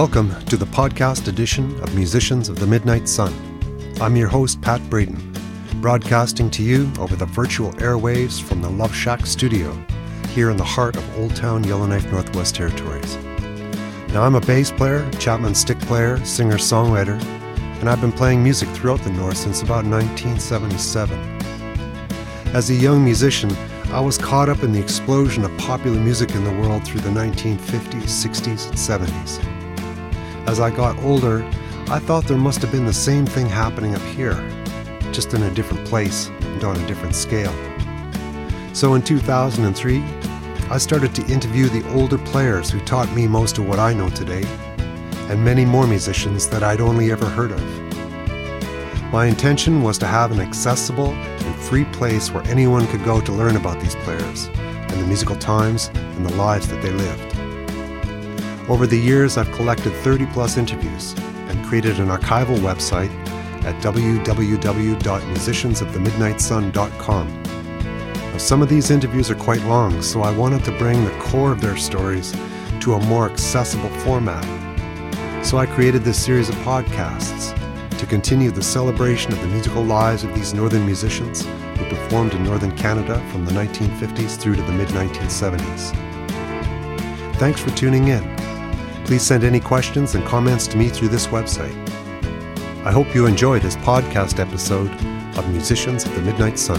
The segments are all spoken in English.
Welcome to the podcast edition of Musicians of the Midnight Sun. I'm your host, Pat Braden, broadcasting to you over the virtual airwaves from the Love Shack studio here in the heart of Old Town Yellowknife, Northwest Territories. Now, I'm a bass player, Chapman stick player, singer songwriter, and I've been playing music throughout the North since about 1977. As a young musician, I was caught up in the explosion of popular music in the world through the 1950s, 60s, and 70s. As I got older, I thought there must have been the same thing happening up here, just in a different place and on a different scale. So in 2003, I started to interview the older players who taught me most of what I know today, and many more musicians that I'd only ever heard of. My intention was to have an accessible and free place where anyone could go to learn about these players and the musical times and the lives that they lived. Over the years, I've collected 30 plus interviews and created an archival website at www.musiciansofthemidnightsun.com. Now, some of these interviews are quite long, so I wanted to bring the core of their stories to a more accessible format. So I created this series of podcasts to continue the celebration of the musical lives of these northern musicians who performed in northern Canada from the 1950s through to the mid 1970s. Thanks for tuning in. Please send any questions and comments to me through this website. I hope you enjoy this podcast episode of Musicians of the Midnight Sun.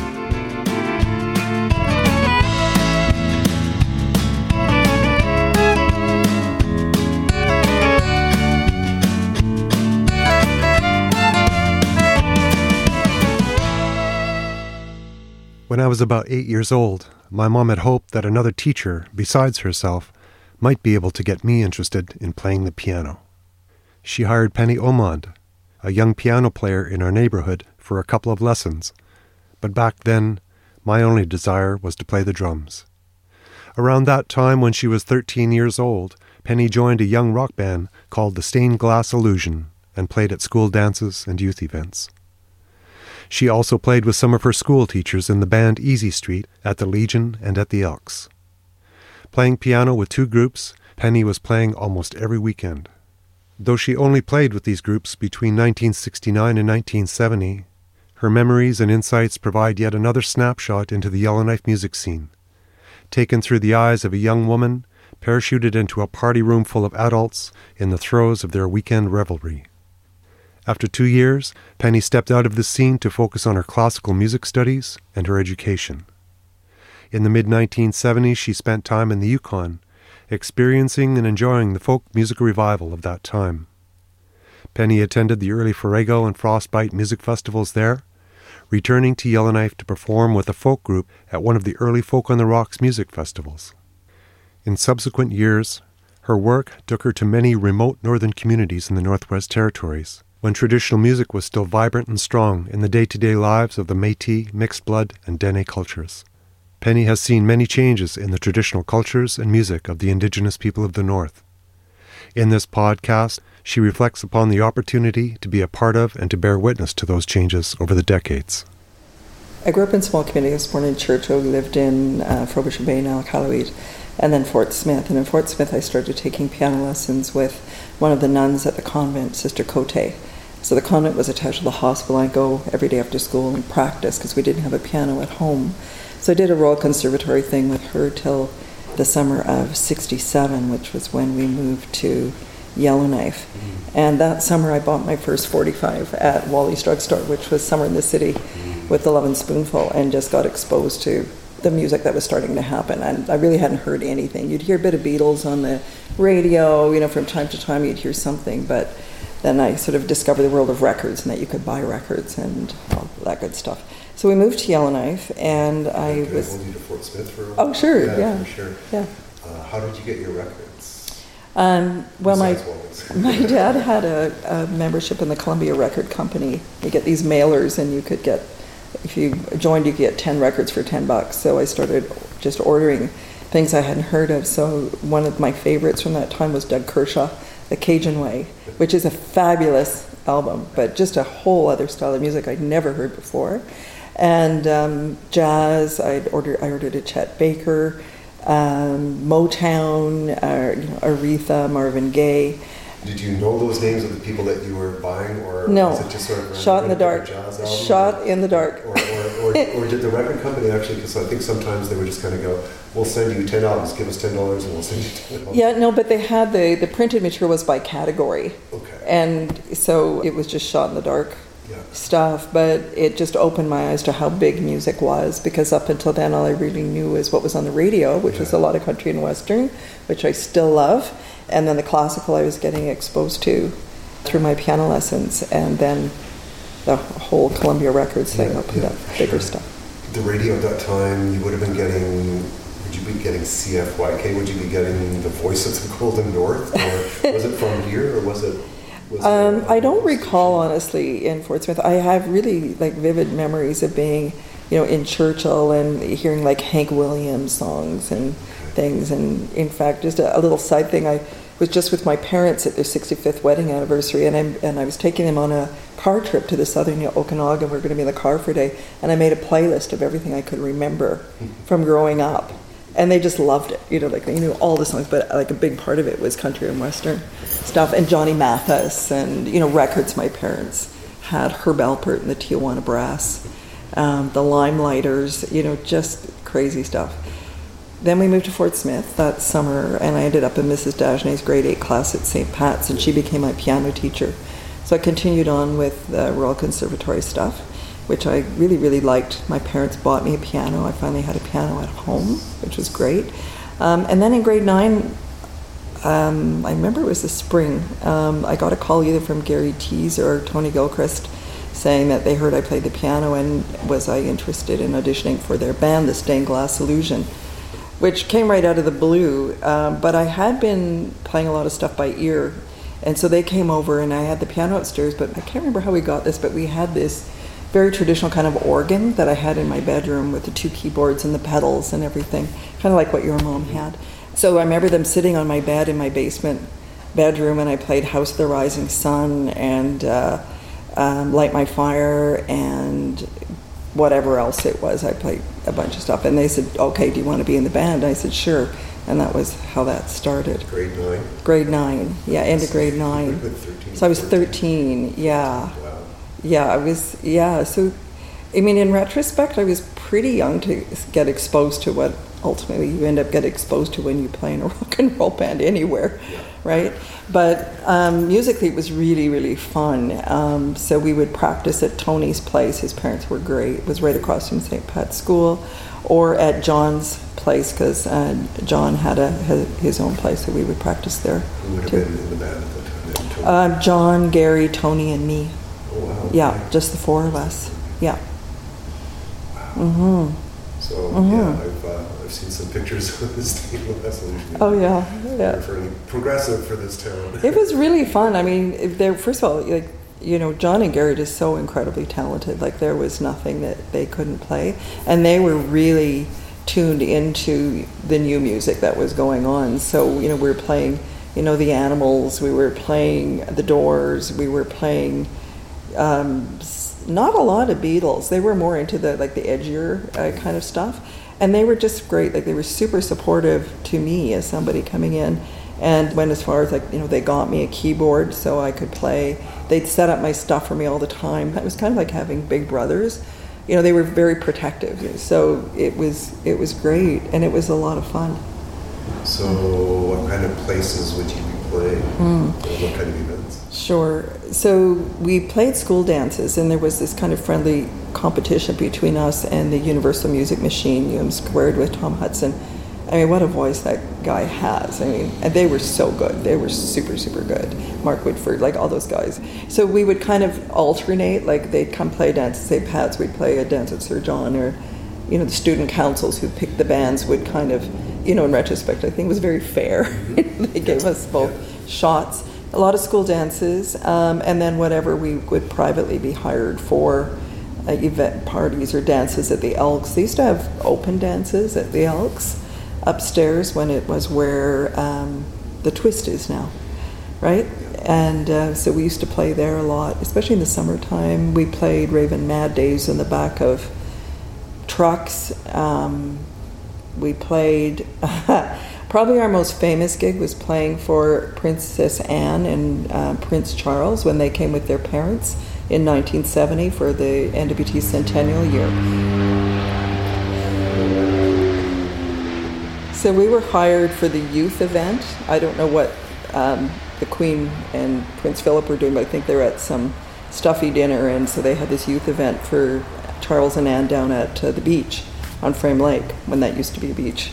When I was about eight years old, my mom had hoped that another teacher, besides herself, might be able to get me interested in playing the piano. She hired Penny Omond, a young piano player in our neighborhood, for a couple of lessons, but back then my only desire was to play the drums. Around that time, when she was 13 years old, Penny joined a young rock band called the Stained Glass Illusion and played at school dances and youth events. She also played with some of her school teachers in the band Easy Street at the Legion and at the Elks. Playing piano with two groups, Penny was playing almost every weekend. Though she only played with these groups between 1969 and 1970, her memories and insights provide yet another snapshot into the Yellowknife music scene, taken through the eyes of a young woman parachuted into a party room full of adults in the throes of their weekend revelry. After two years, Penny stepped out of the scene to focus on her classical music studies and her education. In the mid 1970s, she spent time in the Yukon, experiencing and enjoying the folk music revival of that time. Penny attended the early Farrago and Frostbite music festivals there, returning to Yellowknife to perform with a folk group at one of the early Folk on the Rocks music festivals. In subsequent years, her work took her to many remote northern communities in the Northwest Territories when traditional music was still vibrant and strong in the day to day lives of the Metis, mixed blood, and Dene cultures. Penny has seen many changes in the traditional cultures and music of the indigenous people of the North. In this podcast, she reflects upon the opportunity to be a part of and to bear witness to those changes over the decades. I grew up in a small community. I was born in Churchill, lived in uh, Frobisher Bay now, Iqaluit, and then Fort Smith. And in Fort Smith, I started taking piano lessons with one of the nuns at the convent, Sister Cote. So the convent was attached to the hospital. I go every day after school and practice because we didn't have a piano at home. So I did a Royal Conservatory thing with her till the summer of 67, which was when we moved to Yellowknife. Mm. And that summer I bought my first 45 at Wally's Drugstore, which was Summer in the City mm. with the Lovin' Spoonful, and just got exposed to the music that was starting to happen. And I really hadn't heard anything. You'd hear a bit of Beatles on the radio, you know, from time to time you'd hear something, but then I sort of discovered the world of records and that you could buy records and all that good stuff. So we moved to Yellowknife, and I was. I hold you to Fort Smith for a while? Oh, sure, yeah. yeah. For sure. Yeah. Uh, how did you get your records? Um, well, my, Besides my dad had a, a membership in the Columbia Record Company. You get these mailers, and you could get, if you joined, you could get 10 records for 10 bucks. So I started just ordering things I hadn't heard of. So one of my favorites from that time was Doug Kershaw, The Cajun Way which is a fabulous album, but just a whole other style of music I'd never heard before. And um, jazz, I'd order, I ordered a Chet Baker, um, Motown, uh, you know, Aretha, Marvin Gaye, Did you know those names of the people that you were buying, or No. was it just sort of Shot in the dark. Shot in the dark. Or, or, or, or did the record company actually? Because I think sometimes they would just kind of go, "We'll send you ten albums. Give us ten dollars, and we'll send you ten albums." Yeah, no, but they had the the printed material was by category, Okay. and so it was just shot in the dark Yeah. stuff. But it just opened my eyes to how big music was because up until then, all I really knew was what was on the radio, which was a lot of country and western, which I still love, and then the classical I was getting exposed to through my piano lessons, and then the whole Columbia Records thing Yeah, opened yeah, up bigger sure. stuff. The radio at that time, you would have been getting. Would you be getting CFYK? Would you be getting the voice of the Golden North, or was it from here, or was it? Um, I don't recall honestly in Fort Smith. I have really like vivid memories of being, you know, in Churchill and hearing like Hank Williams songs and things. And in fact, just a, a little side thing, I was just with my parents at their 65th wedding anniversary, and I and I was taking them on a car trip to the southern Okanagan. We're going to be in the car for a day, and I made a playlist of everything I could remember from growing up. And they just loved it, you know, like they knew all the songs, but like a big part of it was country and western stuff, and Johnny Mathis, and you know, records my parents had, Herb Alpert and the Tijuana Brass, um, the Limeliters, you know, just crazy stuff. Then we moved to Fort Smith that summer, and I ended up in Mrs. Dagenet's grade eight class at St. Pat's, and she became my piano teacher. So I continued on with the Royal Conservatory stuff, which I really, really liked. My parents bought me a piano. I finally had a piano at home, which was great. Um, and then in grade nine, um, I remember it was the spring. Um, I got a call either from Gary Tees or Tony Gilchrist saying that they heard I played the piano and was I interested in auditioning for their band, the Stained Glass Illusion, which came right out of the blue. Um, but I had been playing a lot of stuff by ear, and so they came over and I had the piano upstairs. But I can't remember how we got this, but we had this very traditional kind of organ that I had in my bedroom with the two keyboards and the pedals and everything, kind of like what your mom had. So I remember them sitting on my bed in my basement bedroom, and I played House of the Rising Sun and uh, um, Light My Fire and whatever else it was. I played a bunch of stuff, and they said, "Okay, do you want to be in the band?" And I said, "Sure," and that was how that started. grade nine? Grade nine, yeah, end of grade nine. With 13, So I was 14. 13, yeah. Wow. Yeah, I was, yeah. So, I mean, in retrospect, I was pretty young to get exposed to what ultimately you end up getting exposed to when you play in a rock and roll band anywhere, right? But um, musically, it was really, really fun. Um, so we would practice at Tony's place. His parents were great. It was right across from St. Pat's School, or at John's place because uh, John had a had his own place, so we would practice there. Who would have too. been in the band at the time? Tony? Uh, John, Gary, Tony, and me. oh, wow. Yeah, just the four of us. Yeah. Mm-hmm. So Mhm. yeah, I've seen some pictures of this thing with resolution. Oh yeah, yeah. Fairly progressive for this town. It was really fun. I mean, if they're first of all, like you know, John and Gary just so incredibly talented. Like there was nothing that they couldn't play, and they were really tuned into the new music that was going on. So you know, we were playing, you know, the Animals. We were playing the Doors. We were playing. Um, not a lot of Beatles. They were more into the like the edgier uh, kind of stuff, and they were just great. Like they were super supportive to me as somebody coming in, and went as far as like you know they got me a keyboard so I could play. They'd set up my stuff for me all the time. It was kind of like having big brothers. You know, they were very protective. So it was it was great, and it was a lot of fun. So what kind of places would you be playing? Hmm. What kind of events? Sure. So we played school dances, and there was this kind of friendly competition between us and the Universal Music Machine, UM Squared, with Tom Hudson. I mean, what a voice that guy has. I mean, and they were so good. They were super, super good. Mark Woodford, like all those guys. So we would kind of alternate. Like they'd come play a dance at St. Pat's, we'd play a dance at Sir John, or you know, the student councils who picked the bands would kind of, you know, in retrospect, I think was very fair. they gave us both shots. A lot of school dances, um, and then whatever we would privately be hired for uh, event parties or dances at the Elks. They used to have open dances at the Elks upstairs when it was where um, the Twist is now, right? And uh, so we used to play there a lot, especially in the summertime. We played Raven Mad Daze in the back of trucks. Um, we played Probably our most famous gig was playing for Princess Anne and uh, Prince Charles when they came with their parents in 1970 for the NWT centennial year. So we were hired for the youth event. I don't know what um, the Queen and Prince Philip were doing, but I think they're at some stuffy dinner, and so they had this youth event for Charles and Anne down at uh, the beach on Frame Lake when that used to be a beach.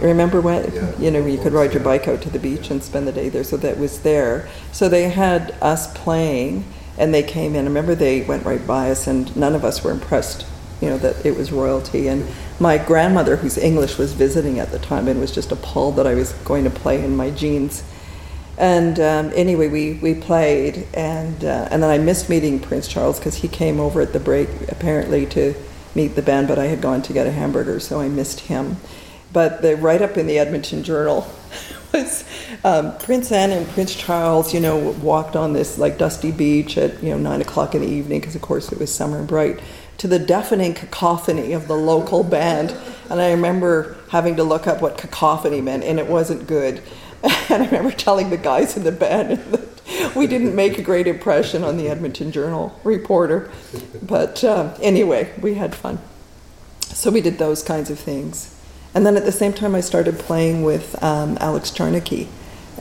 Remember when Yeah. you know you could ride your bike out to the beach and spend the day there? So that was there. So they had us playing, and they came in. I remember they went right by us, and none of us were impressed. You know that it was royalty, and my grandmother, whose English was visiting at the time, and was just appalled that I was going to play in my jeans. And um, anyway, we, we played, and uh, and then I missed meeting Prince Charles because he came over at the break apparently to meet the band, but I had gone to get a hamburger, so I missed him. But the write up in the Edmonton Journal was um, Prince Anne and Prince Charles, you know, walked on this like dusty beach at you know nine o'clock in the evening because of course it was summer and bright to the deafening cacophony of the local band. And I remember having to look up what cacophony meant, and it wasn't good. And I remember telling the guys in the band that we didn't make a great impression on the Edmonton Journal reporter. But uh, anyway, we had fun. So we did those kinds of things. And then at the same time, I started playing with um, Alex Charnicky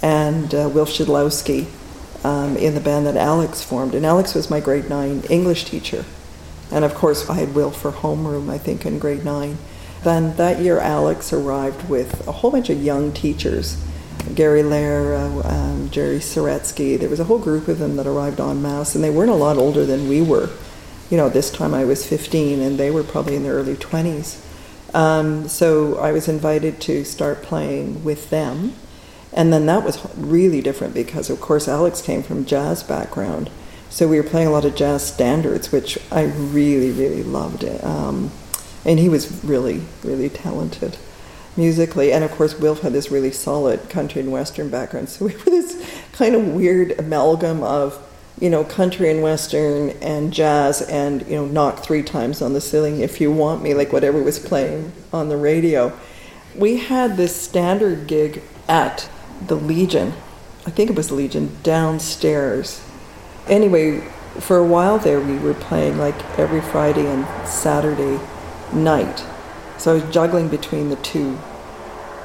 and uh, Wilf Shidlowski um, in the band that Alex formed. And Alex was my grade nine English teacher. And of course, I had Will for homeroom, I think, in grade nine. Then that year, Alex arrived with a whole bunch of young teachers Gary Lair, uh, um, Jerry Soretsky. There was a whole group of them that arrived en masse, and they weren't a lot older than we were. You know, this time I was 15, and they were probably in their early 20s. Um, so I was invited to start playing with them. And then that was really different because, of course, Alex came from jazz background. So we were playing a lot of jazz standards, which I really, really loved. Um, and he was really, really talented musically. And of course, Wilf had this really solid country and western background. So we were this kind of weird amalgam of, you know, country and western and jazz and, you know, knock three times on the ceiling if you want me, like whatever was playing on the radio. We had this standard gig at the Legion. I think it was Legion downstairs. Anyway, for a while there, we were playing like every Friday and Saturday night. So I was juggling between the two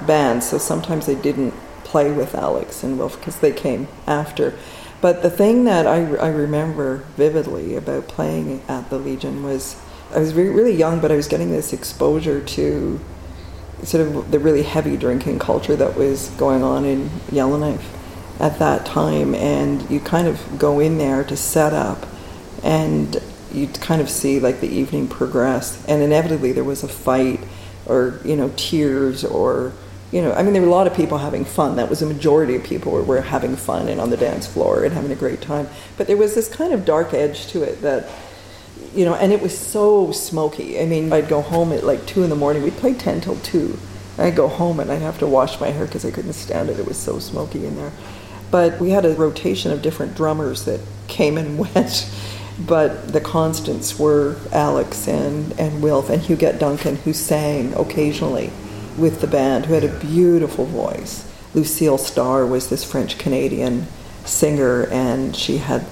bands. So sometimes they didn't play with Alex and Wilf because they came after. But the thing that I, I remember vividly about playing at the Legion was I was re- really young, but I was getting this exposure to sort of the really heavy drinking culture that was going on in Yellowknife at that time. And you kind of go in there to set up and you kind of see like the evening progress. And inevitably there was a fight or, you know, tears or, you know, I mean, there were a lot of people having fun. That was a majority of people were, were having fun and on the dance floor and having a great time. But there was this kind of dark edge to it that, you know, and it was so smoky. I mean, I'd go home at like two in the morning. We'd play 10 till 2. I'd go home and I'd have to wash my hair because I couldn't stand it. It was so smoky in there. But we had a rotation of different drummers that came and went. But the constants were Alex and, and Wilf and Huguette Duncan, who sang occasionally with the band, who had a beautiful voice. Lucille Starr was this French Canadian singer, and she had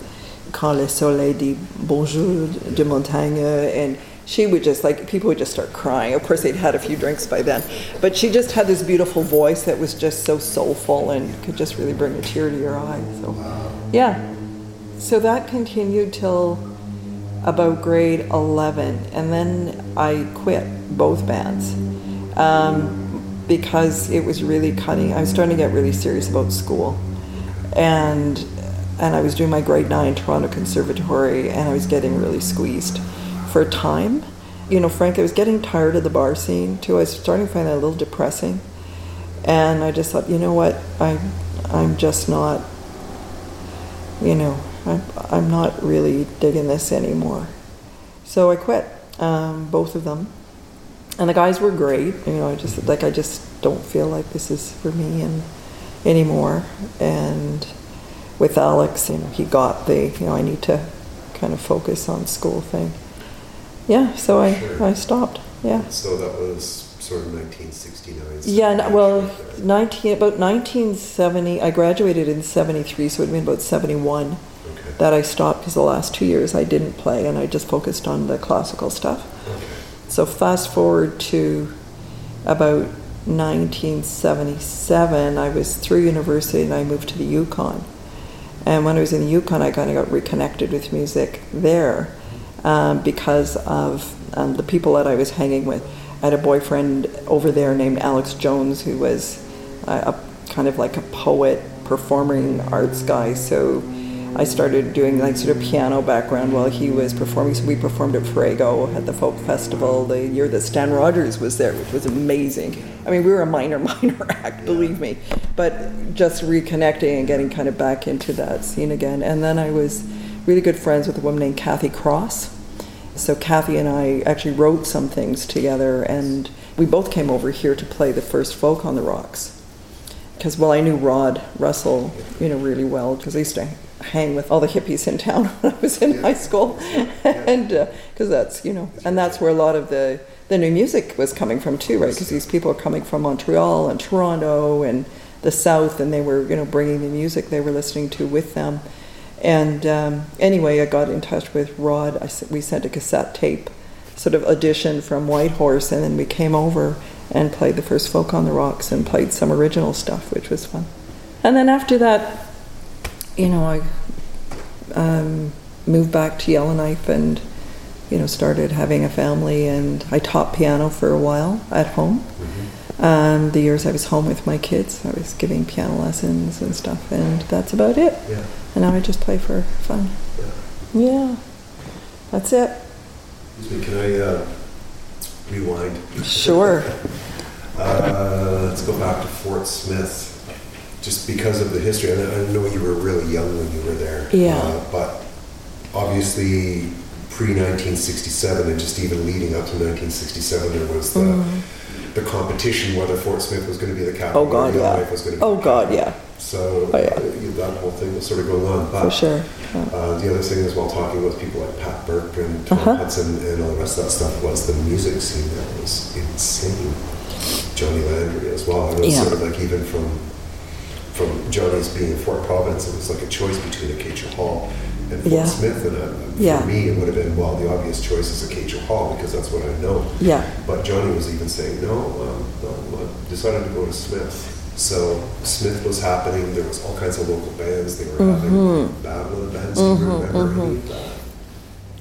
Quand le soleil dit bonjour de montagne, and she would just like people would just start crying. Of course, they'd had a few drinks by then, but she just had this beautiful voice that was just so soulful and could just really bring a tear to your eye. So, yeah. So that continued till about grade 11, and then I quit both bands um, because it was really cutting. I was starting to get really serious about school, and and I was doing my grade nine Toronto Conservatory, and I was getting really squeezed for a time. You know, Frank, I was getting tired of the bar scene too. I was starting to find that a little depressing, and I just thought, you know what, I I'm just not. You know, I'm, I'm not really digging this anymore. So I quit, um, both of them. And the guys were great. You know, I just like I just don't feel like this is for me and anymore. And with Alex, you know, he got the you know I need to kind of focus on school thing. Yeah, so I Sure. I stopped. Yeah. So that was sort of 1969. Yeah, well, 19, about 1970, I graduated in 73, so it would have been about 71 Okay. that I stopped because the last two years I didn't play and I just focused on the classical stuff. Okay. So fast forward to about 1977, I was through university and I moved to the Yukon. And when I was in the Yukon, I kind of got reconnected with music there um, because of um, the people that I was hanging with. I had a boyfriend over there named Alex Jones who was a, a kind of like a poet, performing arts guy. So I started doing like sort of piano background while he was performing. So we performed at Farrago at the folk festival the year that Stan Rogers was there, which was amazing. I mean, we were a minor, minor act, believe me, but just reconnecting and getting kind of back into that scene again. And then I was really good friends with a woman named Kathy Cross. So Kathy and I actually wrote some things together, and we both came over here to play the first Folk on the Rocks because well, I knew Rod Russell, you know, really well because I used to hang with all the hippies in town when I was in high school, and because that's you know, and that's where a lot of the the new music was coming from too, right? Because these people are coming from Montreal and Toronto and the South, and they were you know bringing the music they were listening to with them. And um, anyway, I got in touch with Rod. I, we sent a cassette tape, sort of audition from Whitehorse, and then we came over and played the first Folk on the Rocks and played some original stuff, which was fun. And then after that, you know, I um, moved back to Yellowknife and, you know, started having a family, and I taught piano for a while at home. Mm-hmm. Um, the years I was home with my kids, I was giving piano lessons and stuff, and that's about it. Yeah. And now I just play for fun. yeah. Yeah, that's it. Excuse me, can I uh, rewind? Sure. Uh, let's go back to Fort Smith. Just because of the history, and I know you were really young when you were there. Yeah. Uh, but obviously, pre 1967, and just even leading up to 1967, there was the, the competition whether Fort Smith was going to be the capital. Oh, God, or yeah. Was going to be Oh, God, yeah. So Oh, yeah. uh, that whole thing was sort of going on. But For sure. Yeah. uh, the other thing is, while talking with people like Pat Burke and Tom Uh-huh. Hudson and all the rest of that stuff, was the music scene that was insane. Johnny Landry as well. And it was Yeah. sort of like even from from Johnny's being in Fort Providence, it was like a choice between Akaitcho Hall and Fort Yeah. Smith. And uh, for Yeah. me, it would have been, well, the obvious choice is Akaitcho Hall because that's what I know. Yeah. But Johnny was even saying, no, um, no, I decided to go to Smith. So Smith was happening. There was all kinds of local bands. They were Mm-hmm. having battle events. Do you remember any of that?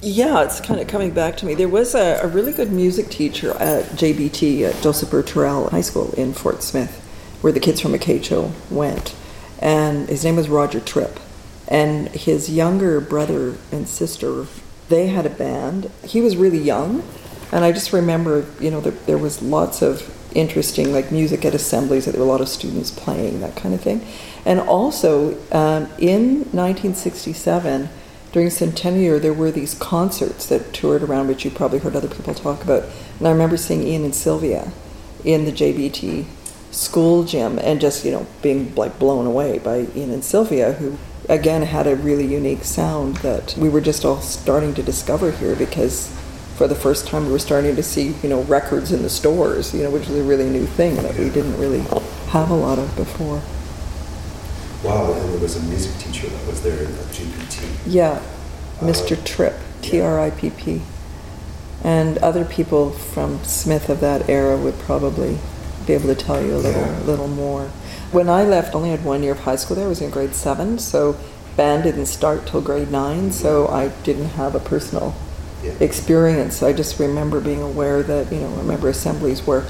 Yeah, it's kind of coming back to me. There was a, a really good music teacher at JBT at Joseph Burr Tyrrell High School in Fort Smith, where the kids from Akaitcho went, and his name was Roger Tripp, and his younger brother and sister, they had a band. He was really young, and I just remember, you know, there, there was lots of interesting like music at assemblies that there were a lot of students playing that kind of thing, and also um, in 1967 during Centennial, there were these concerts that toured around, which you probably heard other people talk about. And I remember seeing Ian and Sylvia in the JBT school gym and just, you know, being like blown away by Ian and Sylvia, who again had a really unique sound that we were just all starting to discover here because for the first time we were starting to see, you know, records in the stores, you know, which was a really new thing that we didn't really have a lot of before. Wow, and there was a music teacher that was there in the JBT. Yeah, Uh, Mr. Tripp, T R I P P. And other people from Smith of that era would probably be able to tell you a little, Yeah. little more. When I left, I only had one year of high school there. I was in grade seven, so band didn't start till grade nine, so I didn't have a personal Yeah. experience. I just remember being aware that, you know, remember assemblies where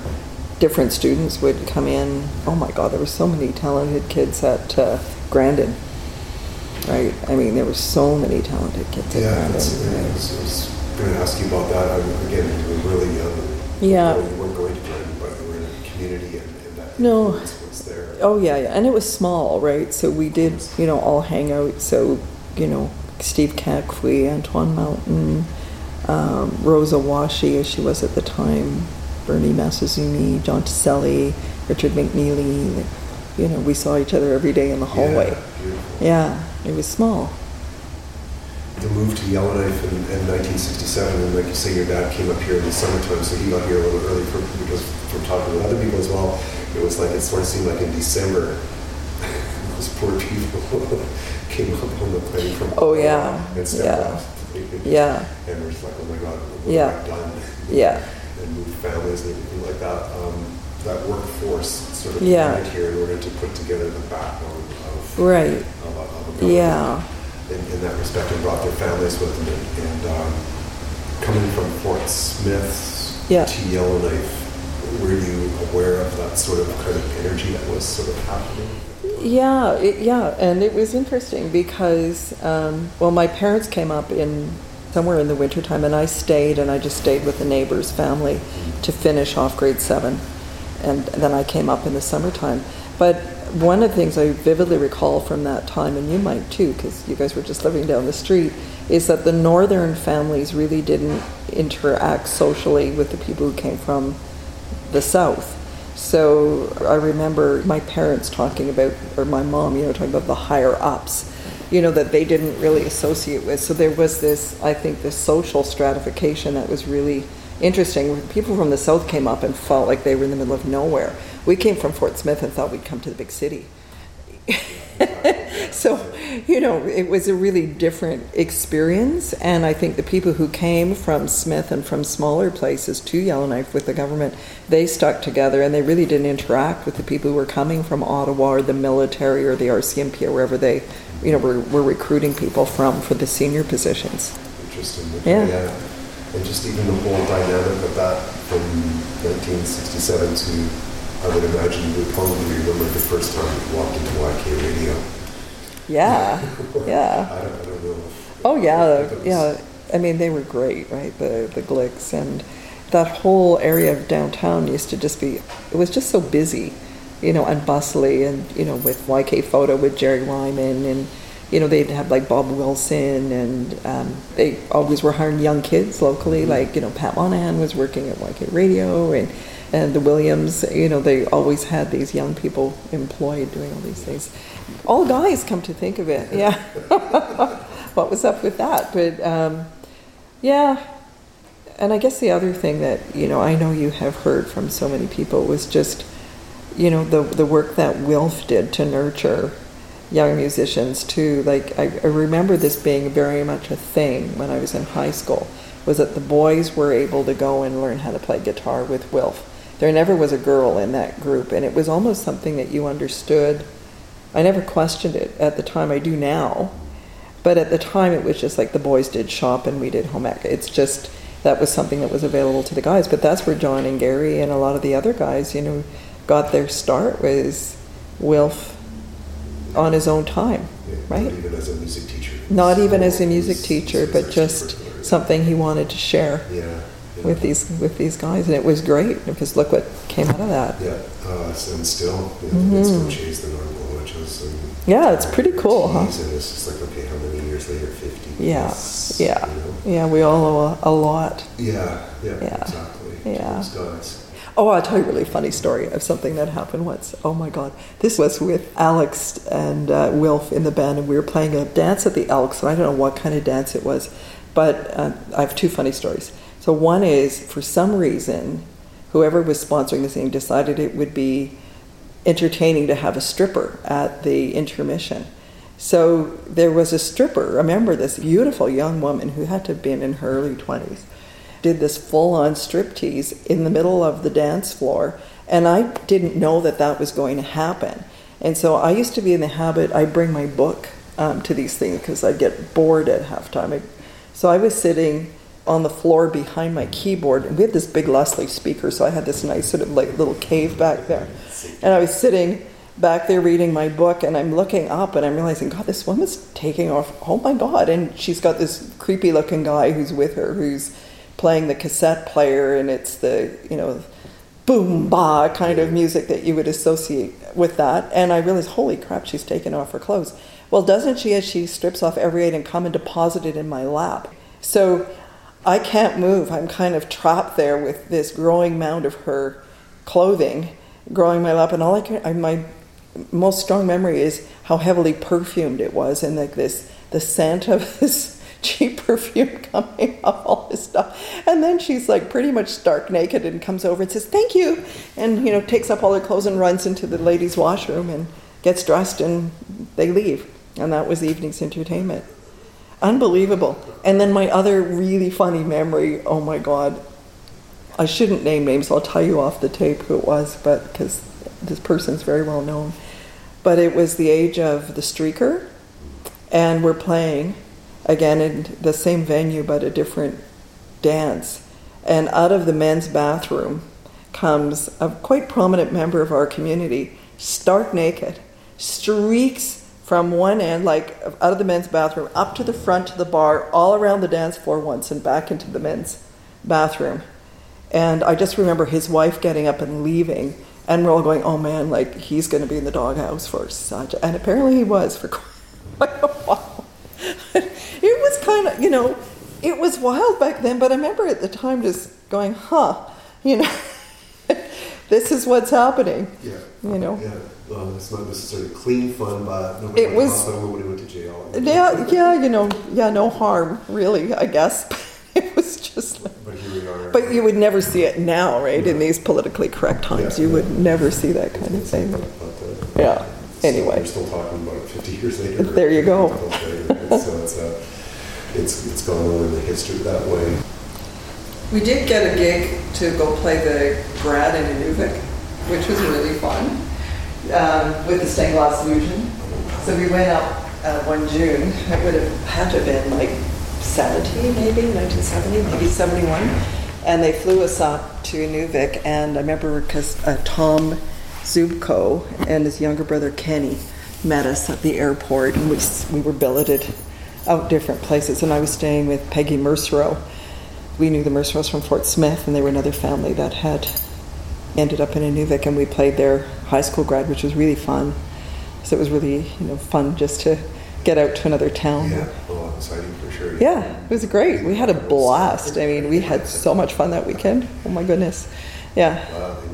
different students would come in. Oh my God, there were so many talented kids at uh, Grandin. Right? I mean, there were so many talented kids at Yeah, Grandin. that's, I right? was, I was going to ask you about that. I, again, you were really young. Yeah. You weren't going to Grandin, but you were in a community and, and that No. was there. Oh yeah, yeah, and it was small, right? So we did, you know, all hang out. So you know, Steve Kakfwi, Antoine Mountain, um, Rosa Washi, as she was at the time, Bernie Massazumi, John T'Seleie, Richard McNeely. You know, we saw each other every day in the hallway. Yeah. Yeah, it was small. the move to Yellowknife in, in 1967, and like you say, your dad came up here in the summertime, so he got here a little early for, because from talking with other people as well. It was like it sort of seemed like in December, those poor people came up on the plane from Oh, yeah. and stepped Yeah. off. Yeah. and we're just like, oh my god, what Yeah. have I done? Yeah. and moved families and everything like that. Um, that workforce sort of Yeah. came here in order to put together the backbone of, Right. of, a- of a Yeah. in, in that respect and brought their families with them. And, and um, coming from Fort Smith Yeah. to Yellowknife, were you aware of that sort of kind of energy that was sort of happening? Yeah, it, yeah, and it was interesting because, um, well, my parents came up in somewhere in the wintertime, and I stayed, and I just stayed with the neighbor's family to finish off grade seven, and then I came up in the summertime. But one of the things I vividly recall from that time, and you might too, because you guys were just living down the street, is that the northern families really didn't interact socially with the people who came from the south. So I remember my parents talking about, or my mom, you know, talking about the higher ups, you know, that they didn't really associate with. So there was this, I think, this social stratification that was really interesting. People from the south came up and felt like they were in the middle of nowhere. We came from Fort Smith and thought we'd come to the big city. so, you know, it was a really different experience. And I think the people who came from Smith and from smaller places to Yellowknife with the government, they stuck together and they really didn't interact with the people who were coming from Ottawa or the military or the RCMP or wherever they, you know, were, were recruiting people from for the senior positions. Interesting. Yeah. And just even the whole dynamic of that from 1967 to, I would imagine you would probably remember the first time you walked into YK Radio. Yeah, yeah. I don't, I don't know. Oh yeah, yeah. I mean, they were great, right? The the Glicks and that whole area of downtown used to just be. It was just so busy, you know, and bustly, and you know, with YK Photo with Jerry Ryman, and you know, they'd have like Bob Wilson, and um, they always were hiring young kids locally. Like you know, Pat Monahan was working at YK Radio, and and the Williams. You know, they always had these young people employed doing all these things. All guys, come to think of it, yeah. what was up with that? But um, yeah, and I guess the other thing that you know I know you have heard from so many people was just you know the the work that Wilf did to nurture young musicians too. Like I, I remember this being very much a thing when I was in high school. Was that the boys were able to go and learn how to play guitar with Wilf. There never was a girl in that group, and it was almost something that you understood. I never questioned it at the time. I do now, but at the time it was just like the boys did shop and we did home ec. It's just that was something that was available to the guys. But that's where John and Gary and a lot of the other guys, you know, got their start was Wilf on his own time, Yeah, right? Not even as a music teacher. Not even as a music teacher, but just something he wanted to share Yeah. With these with these guys, and it was great because look what came out of that. Yeah, uh, and still, you know, Mm-hmm. it's from Chase the Norgolas and. Yeah, it's pretty cool, huh? And it's just like, okay, how many years later? 50? Yeah, Yes, yeah, you know? yeah. We all owe a, a lot. Yeah, yeah, Yeah, exactly. yeah. Oh, I'll tell you a really funny story of something that happened once. Oh my God. This was with Alex and uh, Wilf in the band, and we were playing a dance at the Elks, and I don't know what kind of dance it was, but uh, I have two funny stories. So, one is for some reason, whoever was sponsoring the thing decided it would be entertaining to have a stripper at the intermission. So there was a stripper, remember this beautiful young woman who had to have been in her early 20s, did this full on striptease in the middle of the dance floor. And I didn't know that that was going to happen. And so I used to be in the habit, I bring my book um, to these things because I'd get bored at halftime. So I was sitting on the floor behind my keyboard, and we had this big Leslie speaker, so I had this nice sort of like little cave back there. And I was sitting back there reading my book, and I'm looking up, and I'm realizing, God, this woman's taking off. Oh my God! And she's got this creepy looking guy who's with her, who's playing the cassette player, and it's the you know boom ba kind of music that you would associate with that. And I realized, holy crap, she's taken off her clothes. Well, doesn't she as she strips off every item come and deposit it in my lap? So I can't move. I'm kind of trapped there with this growing mound of her clothing growing my lap, and all I can, I, my most strong memory is how heavily perfumed it was, and like this, the scent of this cheap perfume coming off all this stuff. And then she's like pretty much stark naked and comes over and says, Thank you. And, you know, takes up all her clothes and runs into the ladies' washroom and gets dressed and they leave. And that was the evening's entertainment. Unbelievable. And then my other really funny memory oh my God. I shouldn't name names, I'll tell you off the tape who it was, but because this person's very well known. But it was the age of the streaker, and we're playing again in the same venue but a different dance. And out of the men's bathroom comes a quite prominent member of our community, stark naked, streaks from one end, like out of the men's bathroom, up to the front to the bar, all around the dance floor once, and back into the men's bathroom. And I just remember his wife getting up and leaving, and we're all going, "Oh man, like he's going to be in the doghouse for such." And apparently he was for quite a while. it was kind of, you know, it was wild back then. But I remember at the time just going, "Huh," you know, this is what's happening. Yeah. You know. Yeah. Um, it's not necessarily clean fun, but nobody It went was- to hospital, nobody went to jail. Yeah, yeah, you know, yeah, no harm, really, I guess. it was just like, But here we are. but you would never see it now, right? In these politically correct times, you would never see that kind of thing. But, uh, Yeah, so anyway. We're still talking about it 50 years later. There you go. so it's, uh, it's, it's gone on in the history that way. We did get a gig to go play the grad in Inuvik, which was really fun, um, with the stained glass illusion. So we went up uh, one June. It would have had to have been like 70, maybe 1970, maybe 71. And they flew us up to Inuvik, and I remember because uh, Tom Zubko and his younger brother Kenny met us at the airport, and we, we were billeted out different places. And I was staying with Peggy Mercereau. We knew the Mercereaus from Fort Smith, and they were another family that had ended up in Inuvik, and we played their high school grad, which was really fun. So it was really, you know, fun just to get out to another town. Yeah, well, exciting for sure. Yeah, it was great. We had a blast. I mean, we had so much fun that weekend. Oh my goodness. Yeah. Wow, it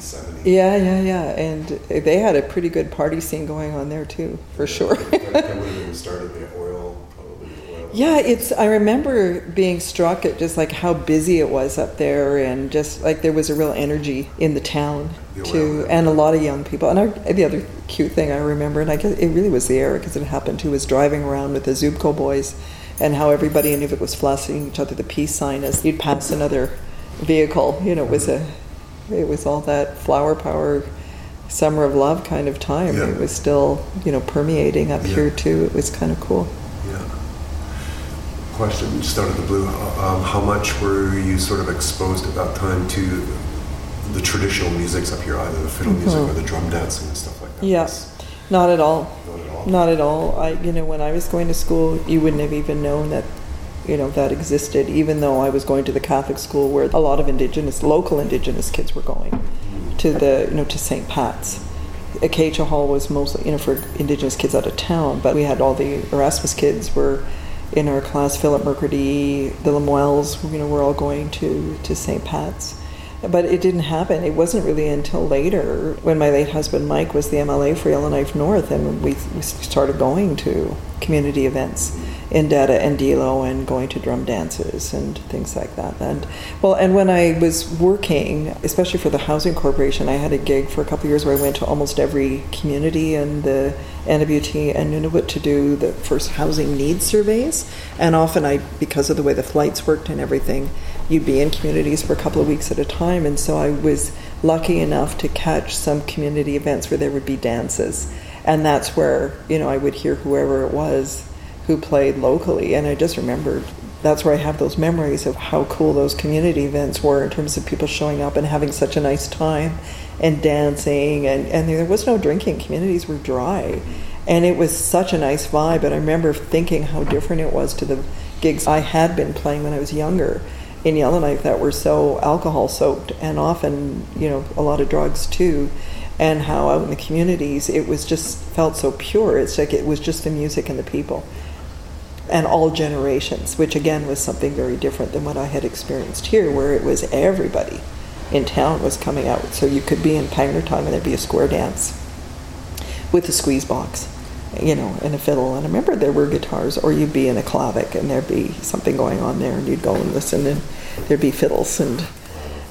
1970. Yeah, yeah, yeah. And they had a pretty good party scene going on there too, for sure. that, that would have been the start of the oil, probably the oil. Yeah, it's. I remember being struck at just like how busy it was up there, and just like there was a real energy in the town The too, oil. and a lot of young people. And I, the other cute thing I remember, and I guess it really was the era because it happened to, was driving around with the Zubko boys, and how everybody in Inuvik was flashing each other the peace sign as you'd pass another vehicle. You know, it was a, it was all that flower power. Summer of love kind of time. Yeah. It was still, you know, permeating up Yeah. here too. It was kind of cool. Question just out of the blue. Um, how much were you sort of exposed at that time to the traditional musics up here, either the fiddle music or the drum dancing and stuff like that? Mm-hmm. Yeah, not at all. Not at all. Not at all. I, you know, when I was going to school, you wouldn't have even known that, you know, that existed. Even though I was going to the Catholic school where a lot of Indigenous, local Indigenous kids were going to the, you know, to St. Pat's. Akaitcho Hall was mostly, you know, for Indigenous kids out of town, but we had all the Erasmus kids were in our class. Philip Mercredi, the Lemuels, you know, were all going to to St. Pat's. But it didn't happen. It wasn't really until later when my late husband Mike was the MLA for Yellowknife North and we, we started going to community events in Dettah and Ndilo and going to drum dances and things like that. And well, and when I was working, especially for the Housing Corporation, I had a gig for a couple of years where I went to almost every community in the NWT and Nunavut to do the first housing needs surveys. And often I, because of the way the flights worked and everything, you'd be in communities for a couple of weeks at a time. And so I was lucky enough to catch some community events where there would be dances. And that's where, you know, I would hear whoever it was who played locally. And I just remembered that's where I have those memories of how cool those community events were in terms of people showing up and having such a nice time and dancing. And, and there was no drinking, communities were dry. And it was such a nice vibe. And I remember thinking how different it was to the gigs I had been playing when I was younger in Yellowknife that were so alcohol soaked and often, you know, a lot of drugs too. And how out in the communities it was just felt so pure. It's like it was just the music and the people and all generations, which again was something very different than what I had experienced here, where it was everybody in town was coming out. So you could be in Pangnirtung and there'd be a square dance with a squeeze box. you know, and a fiddle. And I remember there were guitars, or you'd be in Aklavik and there'd be something going on there, and you'd go and listen, and there'd be fiddles, and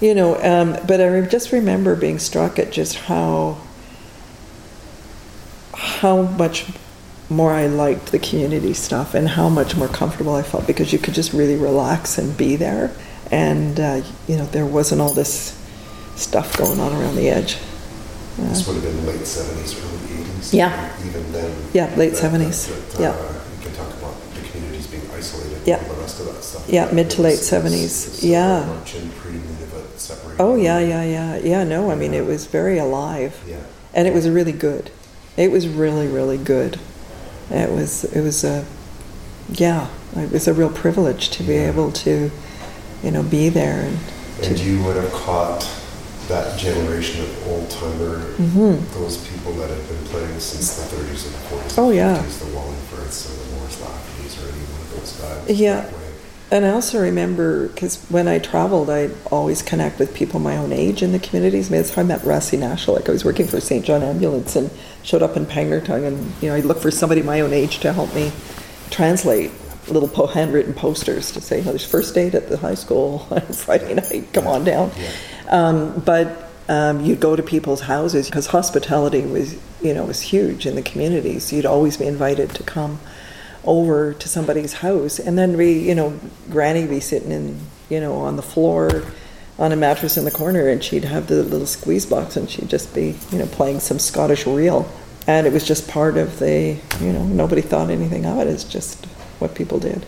you know. Um, but I just remember being struck at just how how much more I liked the community stuff and how much more comfortable I felt because you could just really relax and be there. And, uh, you know, there wasn't all this stuff going on around the edge. Uh, this would have been the late 70s, early 80s. Yeah. Even then. Yeah, late that, 70s. That, that, uh, yeah. You can talk about the communities being isolated yeah. and the rest of that stuff. Yeah, mid to late 70s. yeah. Oh, yeah, yeah, yeah. Yeah, no, I mean, it was very alive. Yeah. And it was really good. It was really, really good. It was, it was a, yeah, it was a real privilege to be Yeah. able to, you know, be there and to, And you would have caught that generation of old timer, those people that had been playing since the 30s and the 40s. Mm-hmm. Oh, yeah. 50s, the Wallingfords or the Morris Laffertys or any one of those guys. Yeah. And I also remember because when I traveled, I'd always connect with people my own age in the communities. I mean, that's how I met Rassi Like I was working for St. John Ambulance and showed up in Pangnirtung, and you know, I'd look for somebody my own age to help me translate little po- handwritten posters to say, "Oh, there's first date at the high school on Friday night. Come on down." Yeah. Um, but um, you'd go to people's houses because hospitality was, you know, was huge in the communities. You'd always be invited to come over to somebody's house, and then we, you know, Granny be sitting in, you know, on the floor on a mattress in the corner, and she'd have the little squeeze box, and she'd just be, you know, playing some Scottish reel, and it was just part of the, you know, nobody thought anything of it. It's just what people did.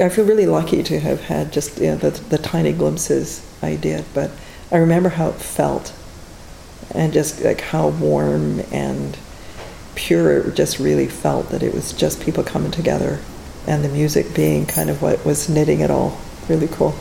I feel really lucky to have had just you know, the, the tiny glimpses I did, but I remember how it felt, and just like how warm and pure it just really felt that it was just people coming together and the music being kind of what was knitting it all. Really cool.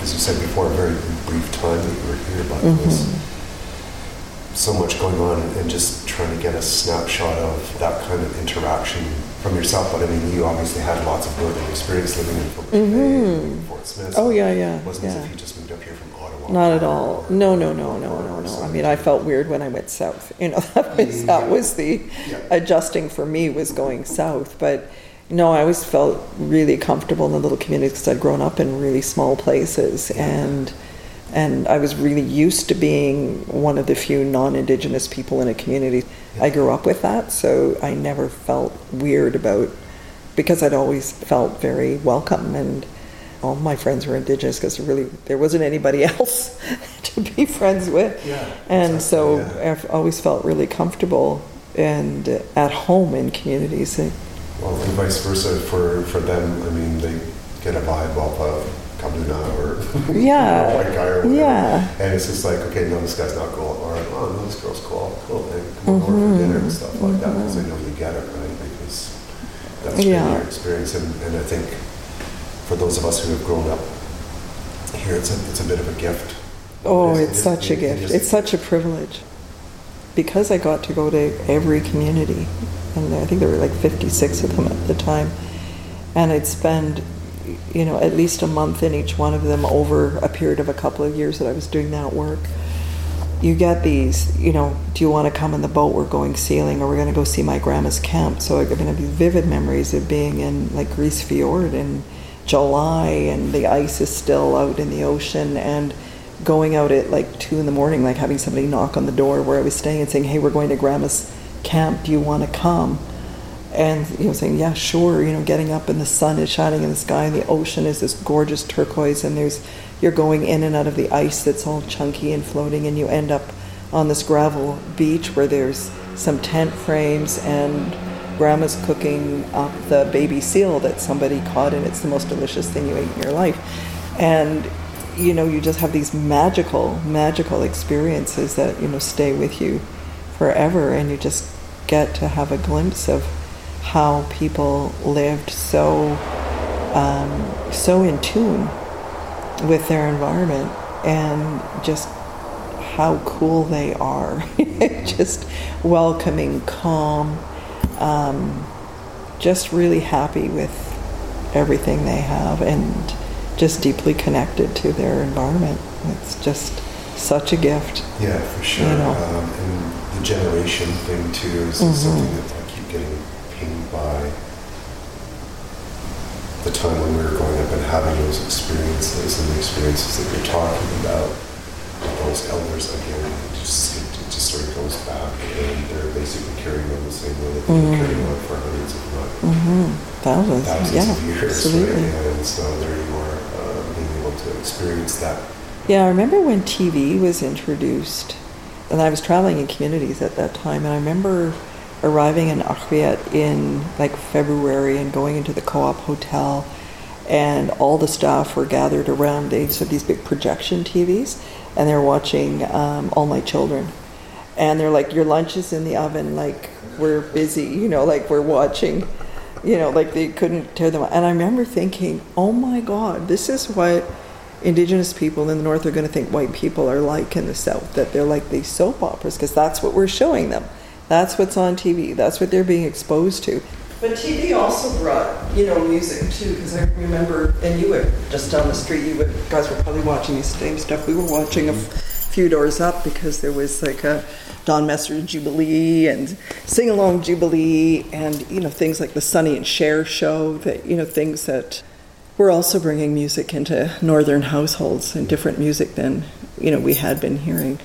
As you said before, a very brief time that you were here, but Mm-hmm. it was so much going on and just trying to get a snapshot of that kind of interaction from yourself. But I mean, you obviously had lots of northern experience living in Fort Bay Fort Smith. Oh, yeah, yeah, It wasn't as if you just moved up here from. Not at all. No, no, no, no, no, no. I mean, I felt weird when I went south. You know, that was mm-hmm. that was the adjusting for me was going south. But no, I always felt really comfortable in the little communities because I'd grown up in really small places and. And I was really used to being one of the few non-Indigenous people in a community. I grew up with that, so I never felt weird about because I'd always felt very welcome and all my friends were indigenous because really there wasn't anybody else to be friends with Yeah, and exactly, so yeah. I've always felt really comfortable and at home in communities Well, and vice versa for, for them. I mean, they get a vibe off of Kabuna or Yeah, white guy or whatever. yeah. And it's just like, okay, no, this guy's not cool. Or, oh, no, this girl's cool. Cool, man. Come on over Mm-hmm. for dinner and stuff like that. Because they know you get it, right? Because that's been Yeah. your experience. And, and I think for those of us who have grown up here, it's a, it's a bit of a gift. oh It is- it's it- such a it- it gift is it's such a privilege because I got to go to every community and I think there were like 56 of them at the time and I'd spend you know at least a month in each one of them over a period of a couple of years that I was doing that work you get these, you know, do you want to come in the boat? We're going sailing, or we're going to go see my grandma's camp. So I'm going to have vivid memories of being in like Grise Fiord in July, and the ice is still out in the ocean, and going out at like two in the morning, like having somebody knock on the door where I was staying and saying, "Hey, we're going to grandma's camp. Do you want to come?" And you know, saying, "Yeah, sure." You know, getting up and the sun is shining in the sky, and the ocean is this gorgeous turquoise, and there's you're going in and out of the ice that's all chunky and floating, and you end up on this gravel beach where there's some tent frames and grandma's cooking up the baby seal that somebody caught, and it's the most delicious thing you ate in your life. And you know, you just have these magical, magical experiences that you know stay with you forever, and you just get to have a glimpse of how people lived so um, so in tune with their environment and just how cool they are. just welcoming, calm, um, just really happy with everything they have and just deeply connected to their environment. It's just such a gift. Yeah, for sure. You know. Um, and the generation thing too is Mhm. something that I keep getting pinged by. The time when we were growing up and having those experiences and the experiences that you're talking about, those elders again, just just sort of goes back, and they're basically carrying on the same way that they were Mhm. carrying on for hundreds, of not Mm-hmm. Thousands. thousands yeah. of years, absolutely. right? And so there you are, uh, being able to experience that. Yeah, I remember when TV was introduced, and I was traveling in communities at that time, and I remember arriving in Achriat in like February and going into the co-op hotel, and all the staff were gathered around. They had these big projection TVs, and they're watching um, All My Children, and they're like, "Your lunch is in the oven. Like we're busy, you know, like we're watching." You know, like they couldn't tear them. And I remember thinking, "Oh my God, this is what." indigenous people in the north are going to think white people are like in the south that they're like these soap operas because that's what we're showing them that's what's on tv that's what they're being exposed to but tv also brought you know music too because i remember and you were just down the street you would, guys were probably watching the same stuff we were watching a f- few doors up because there was like a don messer jubilee and sing along jubilee and you know things like the Sonny and Cher show that you know things that we're also bringing music into northern households and different music than you know we had been hearing.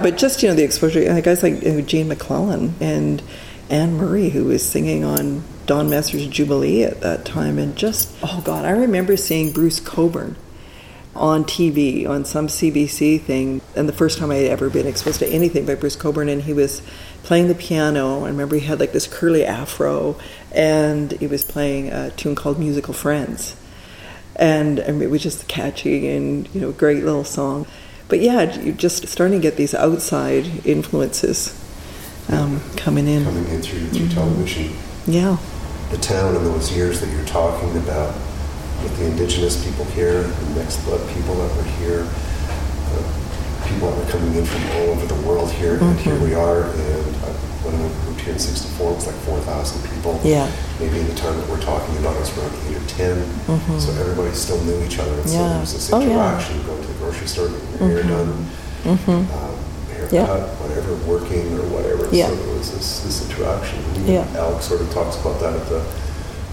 But just you know the exposure, like guys like Gene MacLellan and Anne Murray, who was singing on Don Messer's Jubilee at that time, and just oh god, I remember seeing Bruce Cockburn on TV on some CBC thing, and the first time I had ever been exposed to anything by Bruce Cockburn, and he was playing the piano. I remember he had like this curly afro, and he was playing a tune called "Musical Friends," and I mean, it was just catchy and you know great little song. But yeah, you're just starting to get these outside influences um, coming in. coming in through, through television. Yeah, The town in those years that you're talking about, with the indigenous people here, the mixed blood people that were here, uh, people that were coming in from all over the world here, and here we are. And uh, when I moved here in '64, it was like 4,000 people. Yeah. Maybe in the time that we're talking about, it was around eight or 10. So everybody still knew each other, and so there was this Oh, yeah. interaction. Go to the grocery store, get your hair done, um, haircut, Yeah. whatever, working or whatever. Yeah. So there was this, this interaction. And Yeah. Alex sort of talks about that at the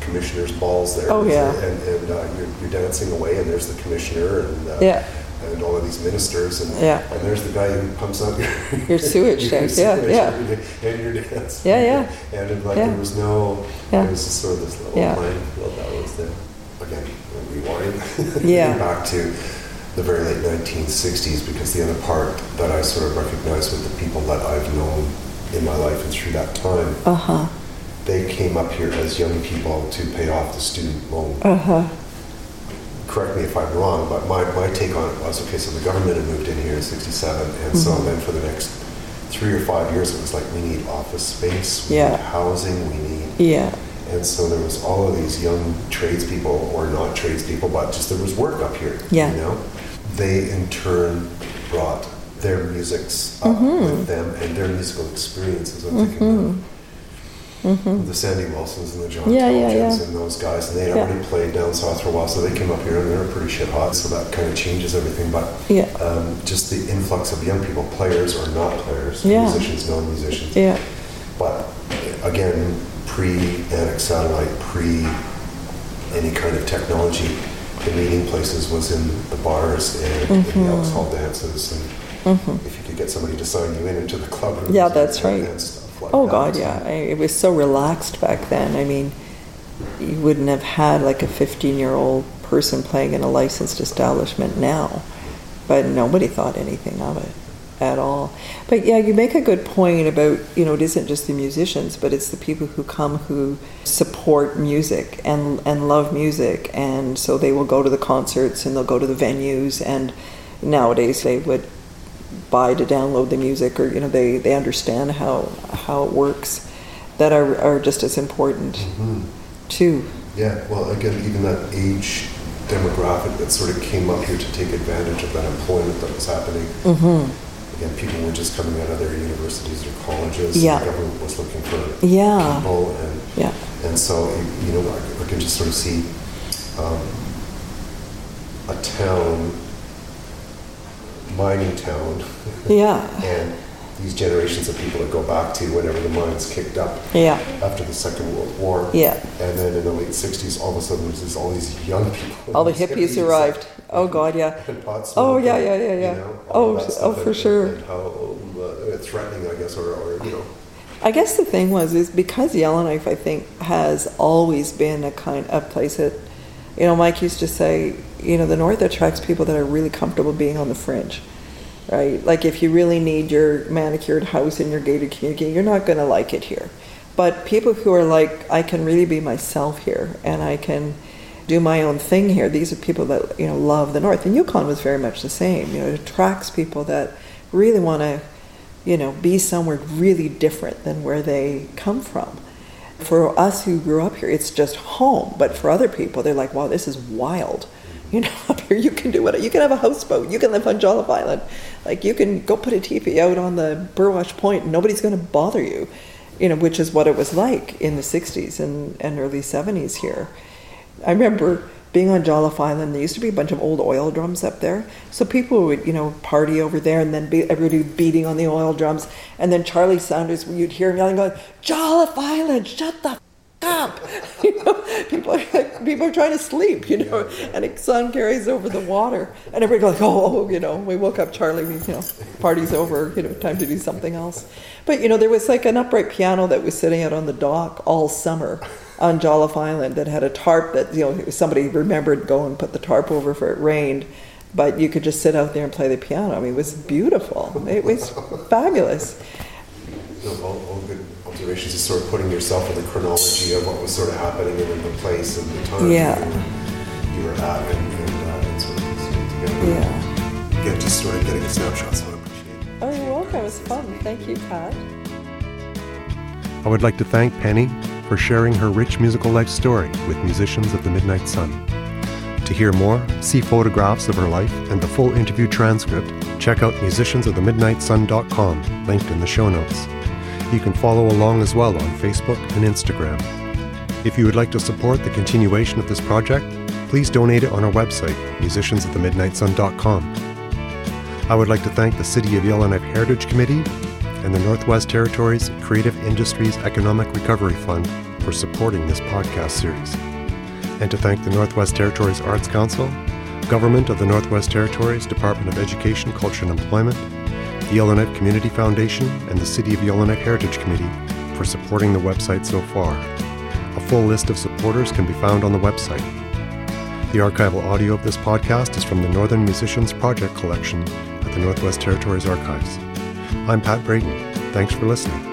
commissioner's balls there. Oh, yeah. And, and uh, you're, you're dancing away, and there's the commissioner and uh, Yeah. and all of these ministers, and Yeah. and there's the guy who pumps out your, Your sewage your tank. Yeah, sewage yeah. and your dance. Yeah, yeah. And like Yeah. there was no, Yeah. it was just sort of this little Yeah. minefield that was there. Again, rewind. Yeah. back to the very late 1960s, because the other part that I sort of recognize with the people that I've known in my life and through that time, uh huh, they came up here as young people to pay off the student loan. uh huh, Correct me if I'm wrong, but my, my take on it was okay, so the government had moved in here in 67, and so Mm-hmm. then for the next three or five years, it was like, we need office space, we Yeah. need housing, we need. yeah, And so there was all of these young tradespeople, or not tradespeople, but just there was work up here. Yeah. You know? They in turn brought their musics up Mm-hmm. with them and their musical experiences. I'm thinking of the Sandy Wilsons and the John Mm-hmm. Yeah, yeah, yeah. and those guys. And they had Yeah. already played down south for a while, so they came up here and they were pretty shit hot. So that kind of changes everything. But Yeah. um, just the influx of young people, players or not players, Yeah. musicians, non-musicians. yeah, But again, pre-Anik satellite, pre any kind of technology, the meeting places was in the bars and in Mm-hmm. the Elks Hall dances, and if you could get somebody to sign you in into the club Yeah, that's right. Like Oh that. God, yeah. I, it was so relaxed back then. I mean, you wouldn't have had like a 15-year-old person playing in a licensed establishment now, but nobody thought anything of it at all. But yeah, you make a good point about you know it isn't just the musicians, but it's the people who come who support music and and love music, and so they will go to the concerts and they'll go to the venues, and nowadays they would buy to download the music or you know they, they understand how how it works that are, are just as important Mhm. too Yeah, well, again, even that age demographic that sort of came up here to take advantage of that employment that was happening. mm-hmm. Again, people were just coming out of their universities or colleges. Yeah. The government was looking for Yeah. people, and yeah and so you know I, I can just sort of see um, a town, mining town, yeah and these generations of people that go back to whenever the mines kicked up Yeah. after the Second World War. Yeah. And then in the late 60s, all of a sudden, there's all these young people. All the these hippies arrived. Oh, God, yeah. Oh, yeah, yeah, yeah, yeah. you know, Oh, oh, for and- sure. And how uh, threatening, I guess, or, or, you know. I guess the thing was is because Yellowknife, I think, has always been a kind of place that, you know, Mike used to say, you know, the North attracts people that are really comfortable being on the fringe, right? Like if you really need your manicured house in your gated community, you're not going to like it here. But people who are like, I can really be myself here, and I can do my own thing here. These are people that you know love the North, and Yukon was very much the same. You know, it attracts people that really want to you know, be somewhere really different than where they come from. For us who grew up here, it's just home. But for other people, they're like, wow, this is wild. You know, up here you can do what you can have a houseboat, you can live on Jolliffe Island, like you can go put a teepee out on the Burwash Point, and nobody's going to bother you. You know, which is what it was like in the '60s and, and early '70s here. I remember being on Jolliffe Island, there used to be a bunch of old oil drums up there. So people would, you know, party over there and then be, everybody beating on the oil drums. And then Charlie Saunders, you'd hear him yelling, going, Jolliffe Island, shut the up. you know, people are, like, people are trying to sleep, you know, and the sun carries over the water. And everybody goes, oh, you know, we woke up Charlie, we, you know, party's over, you know, time to do something else. But, you know, there was like an upright piano that was sitting out on the dock all summer on Jolliffe Island that had a tarp that you know somebody remembered go and put the tarp over for it rained, but you could just sit out there and play the piano. I mean, it was beautiful. It was fabulous. know, all, all good observations, just sort of putting yourself in the chronology of what was sort of happening and in the place and the time Yeah. you, were, at and, and, uh, and sort of piecing together. Yeah. Again, just sort of getting a snapshot, so I appreciate it. Oh, you're welcome. It was fun. Thank you, Pat. I would like to thank Penny for sharing her rich musical life story with musicians of the Midnight Sun. To hear more, see photographs of her life and the full interview transcript, check out musiciansofthemidnightsun.com, linked in the show notes. You can follow along as well on Facebook and Instagram. If you would like to support the continuation of this project, please donate it on our website, musiciansofthemidnightsun.com. I would like to thank the City of Yellowknife Heritage Committee and the Northwest Territories Creative Industries Economic Recovery Fund for supporting this podcast series. And to thank the Northwest Territories Arts Council, Government of the Northwest Territories Department of Education, Culture and Employment, the Yellowknife Community Foundation, and the City of Yellowknife Heritage Committee for supporting the website so far. A full list of supporters can be found on the website. The archival audio of this podcast is from the Northern Musicians Project collection at the Northwest Territories Archives. I'm Pat Brayton. Thanks for listening.